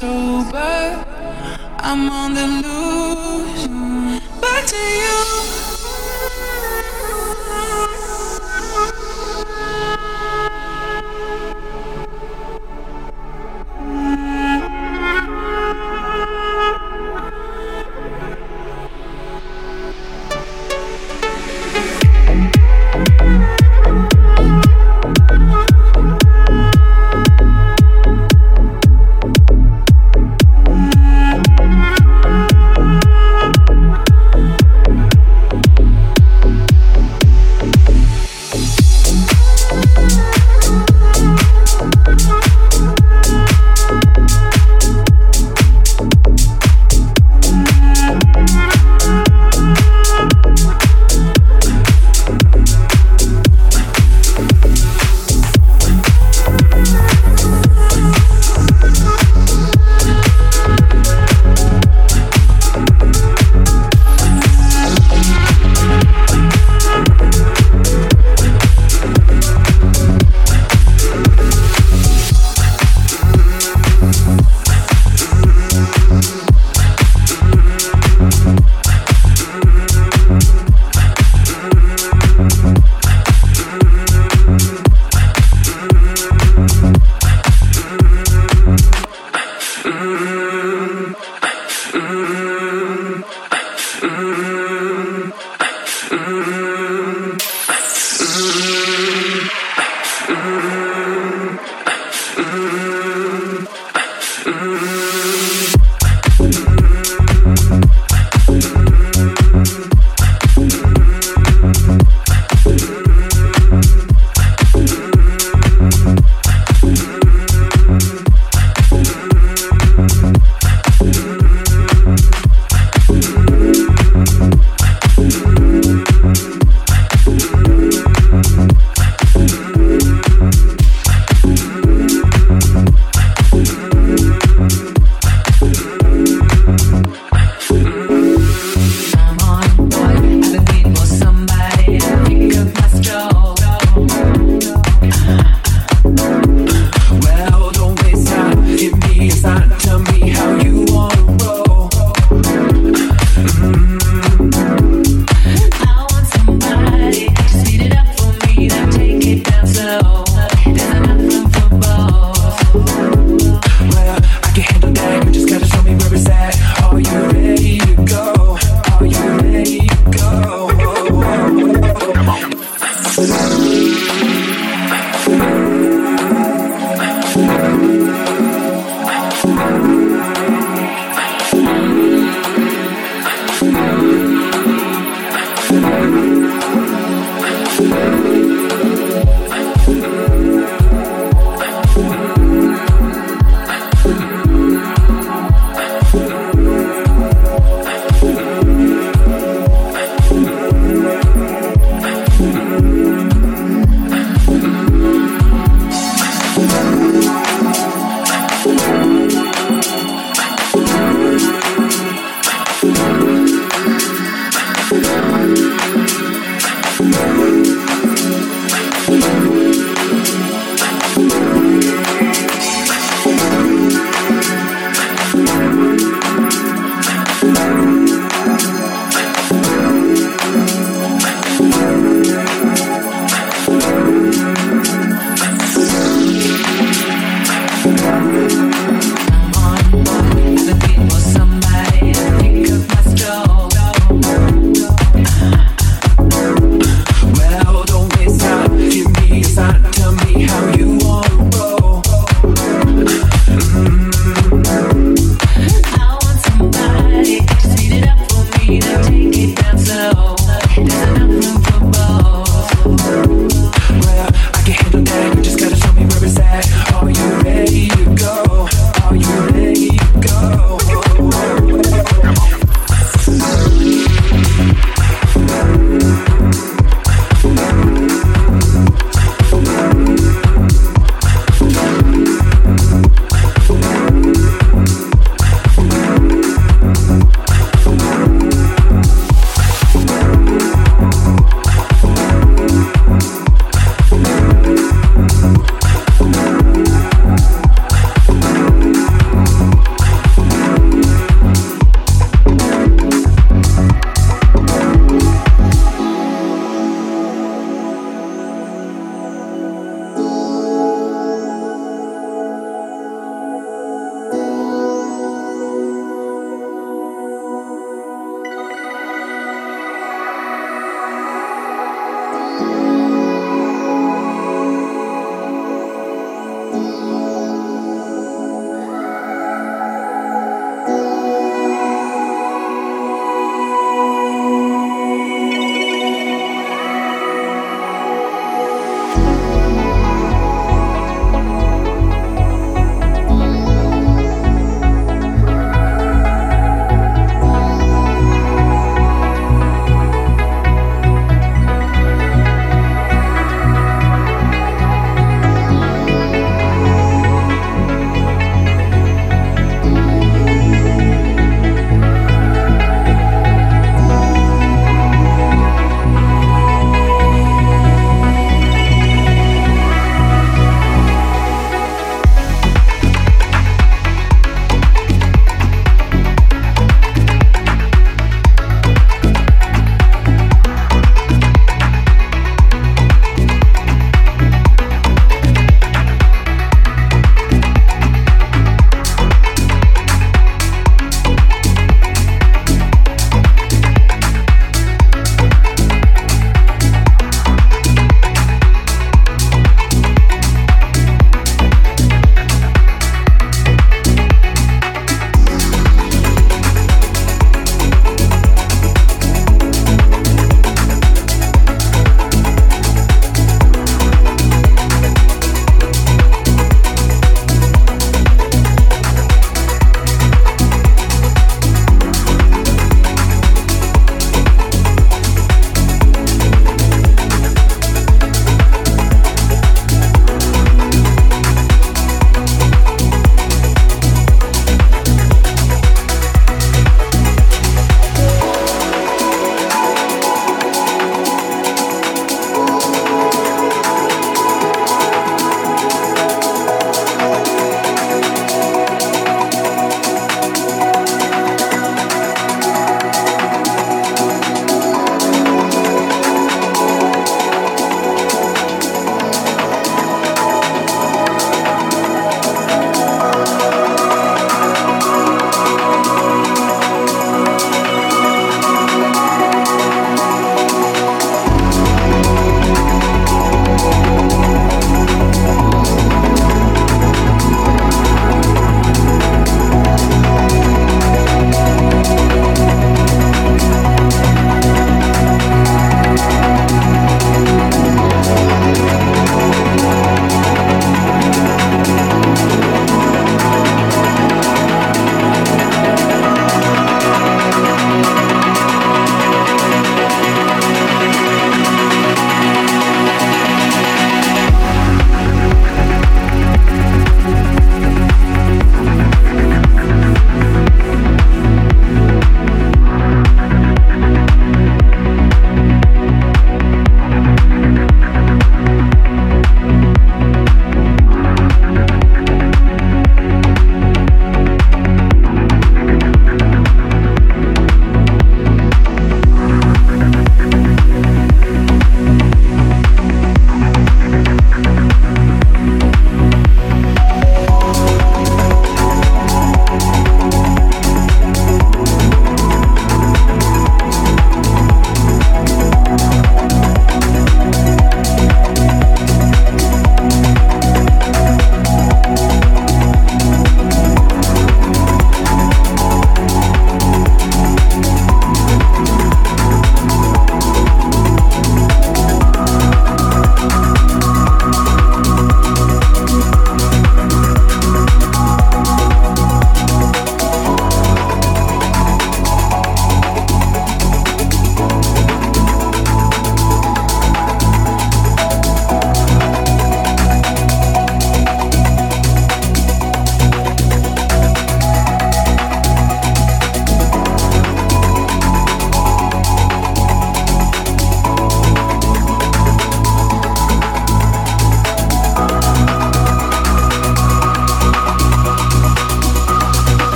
Are you ready to go?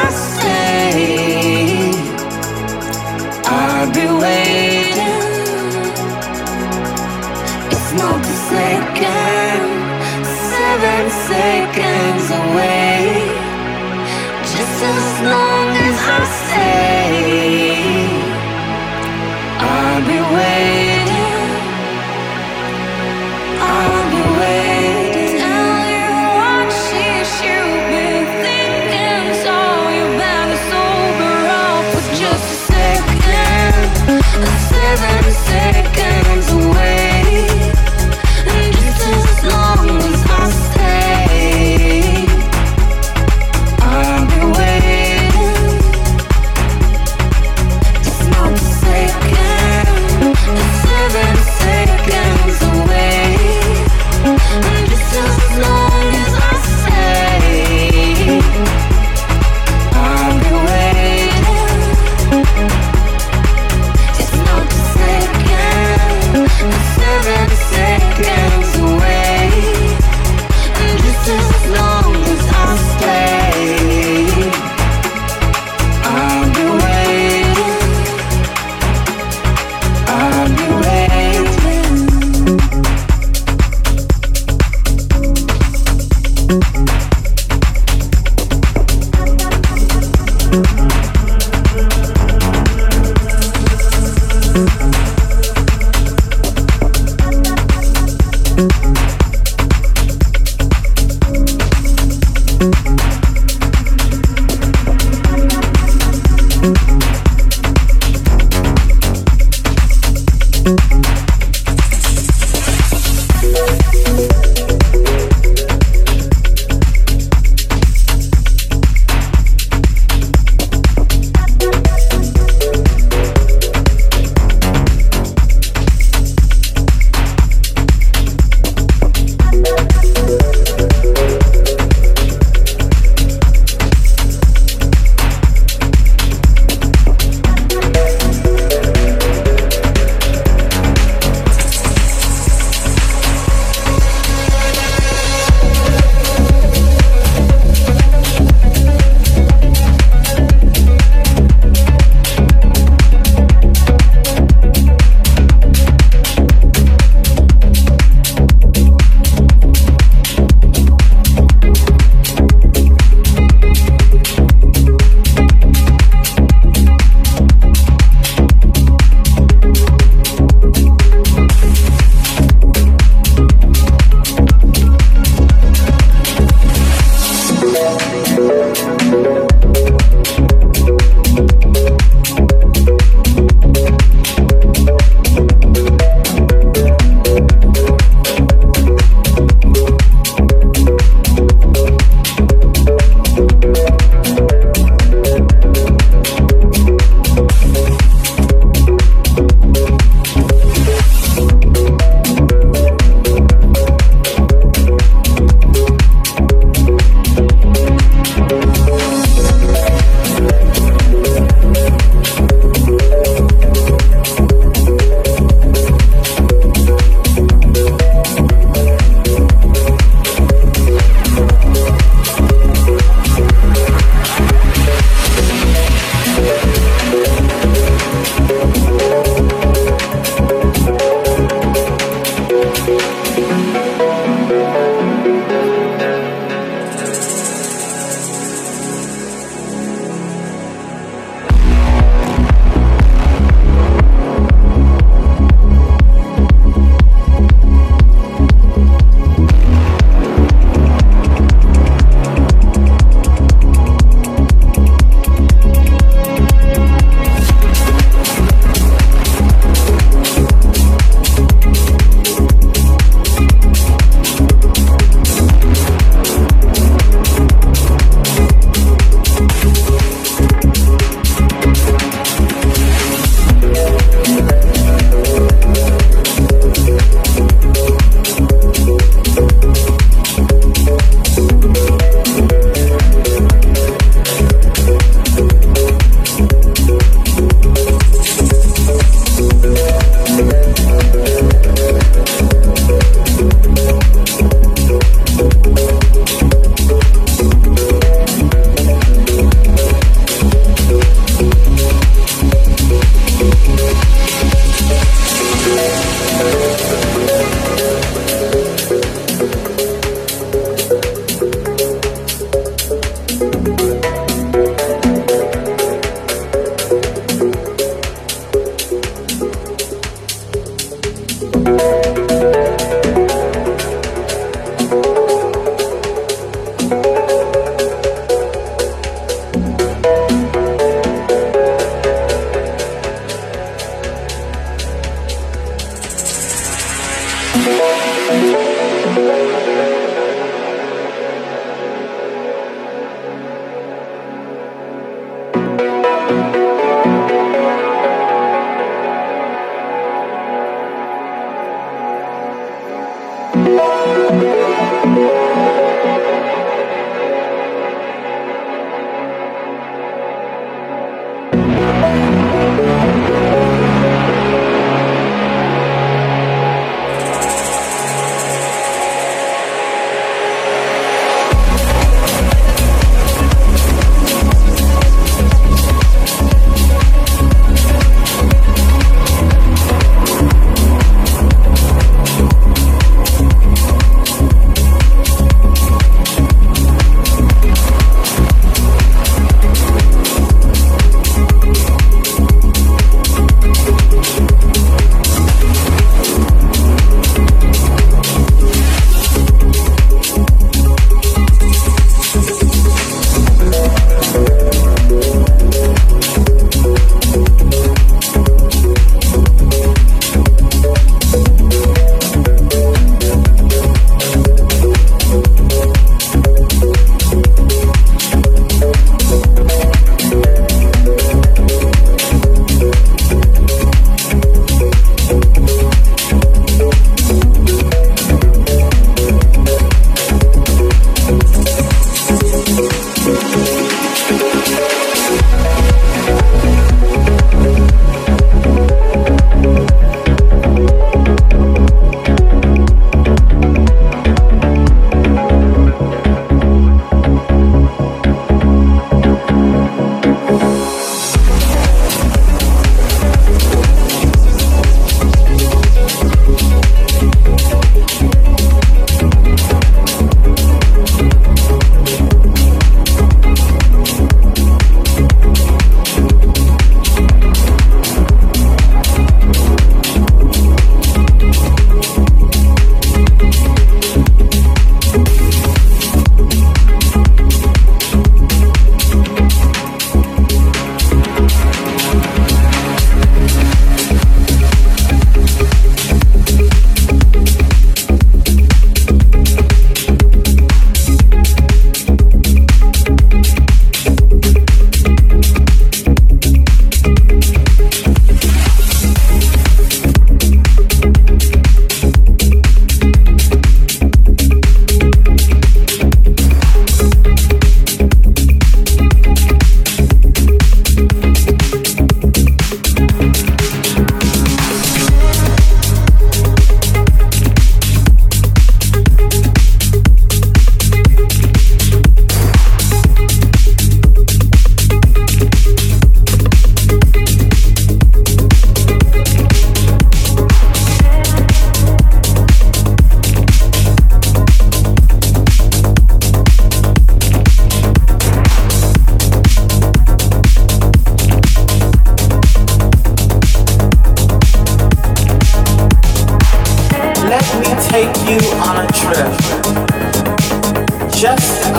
corazón.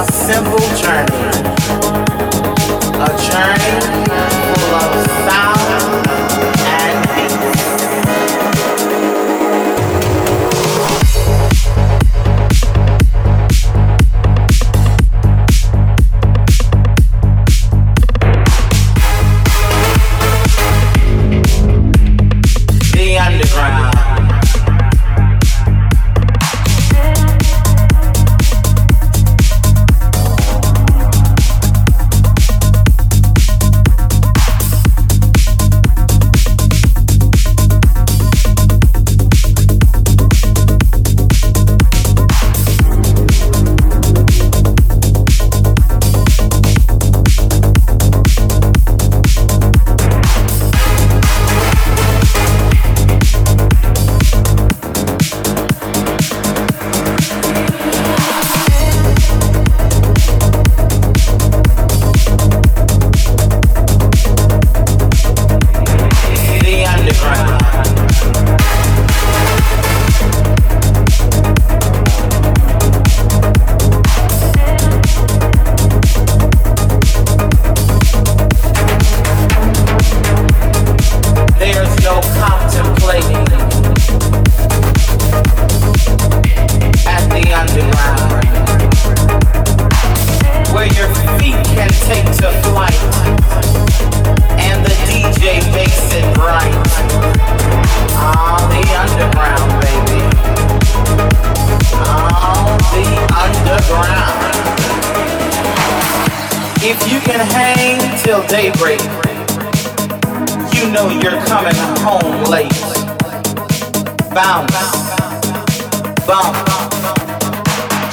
a simple journey. A journey full of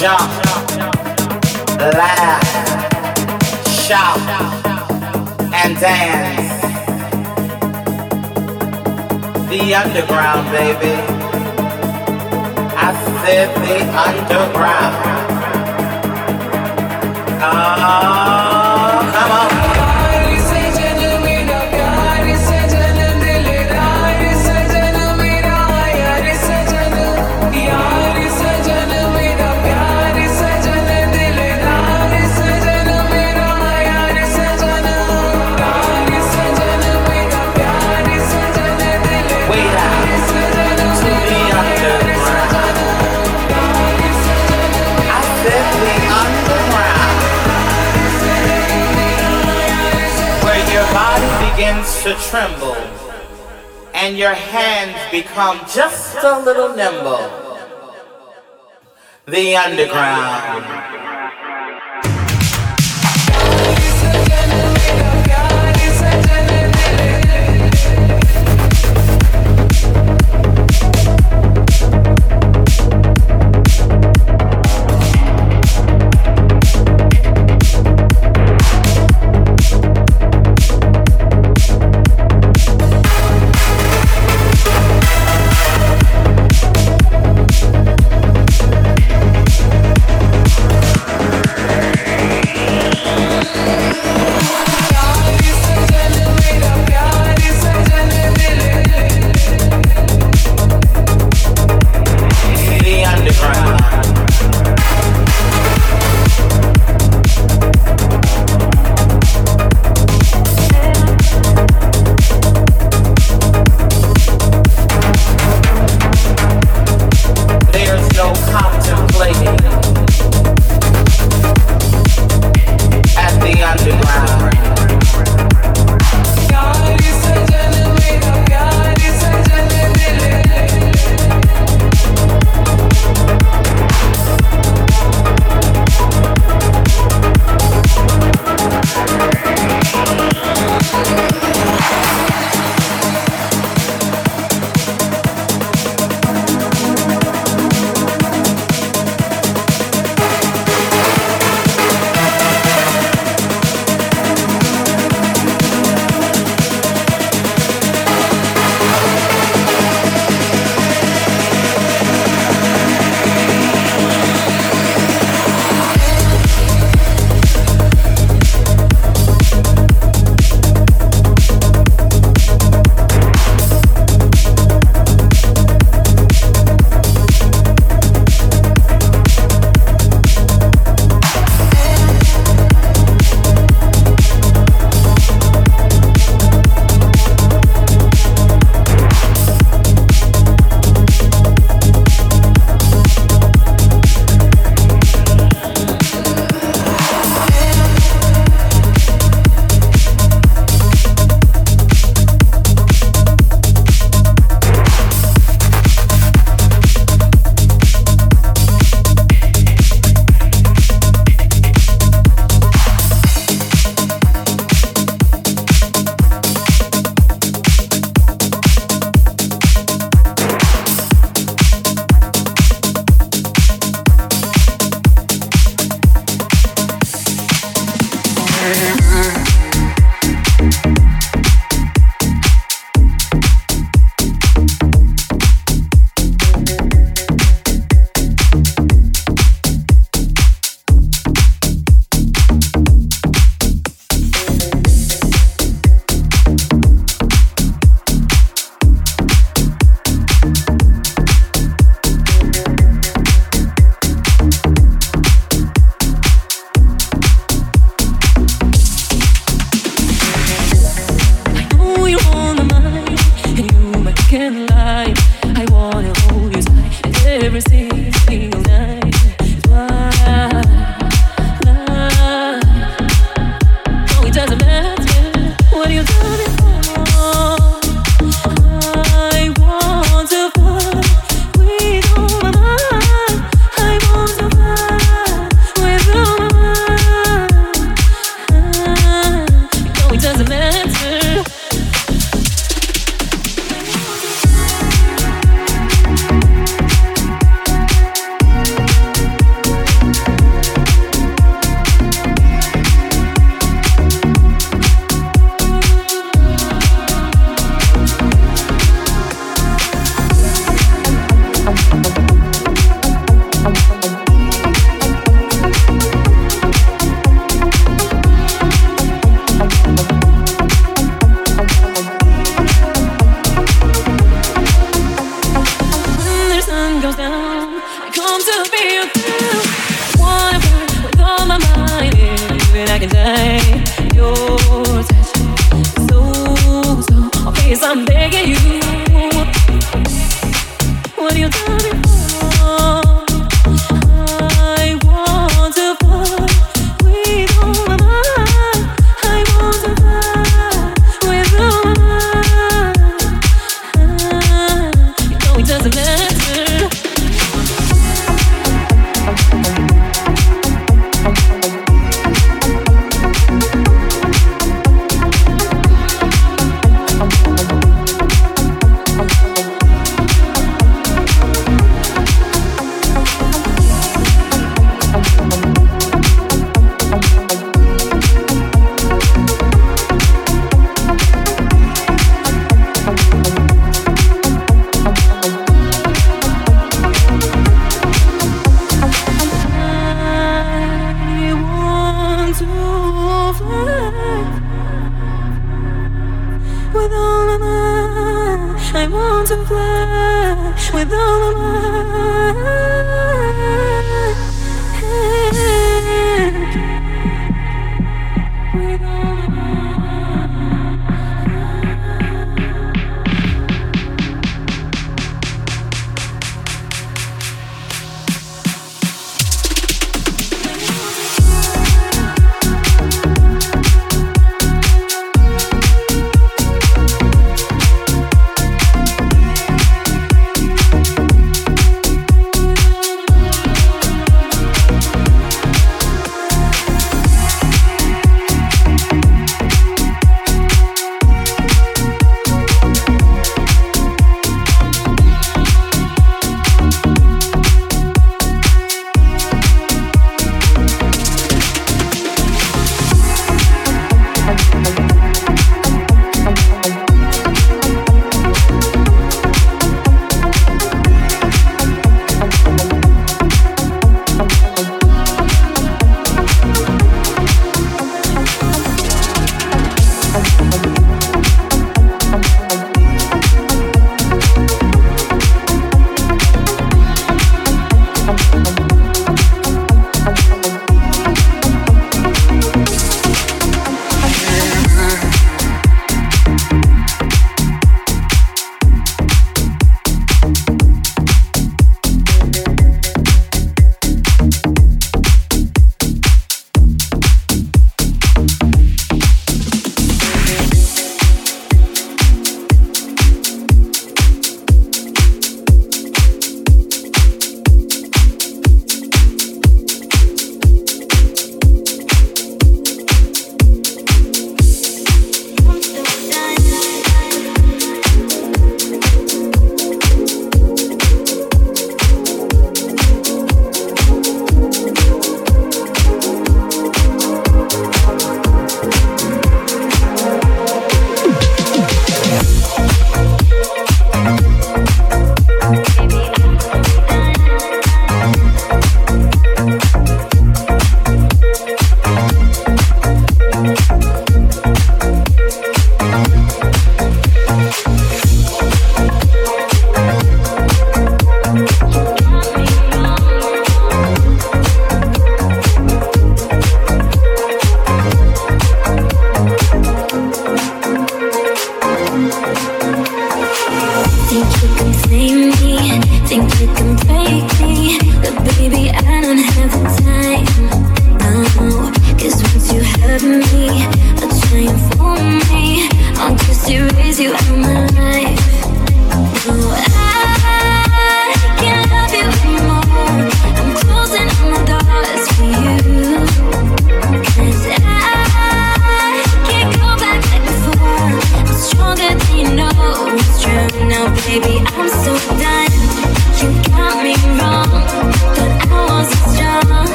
jump, laugh, shout, and dance. The underground, baby. I said the underground. Oh. your hands become just a little nimble. The underground.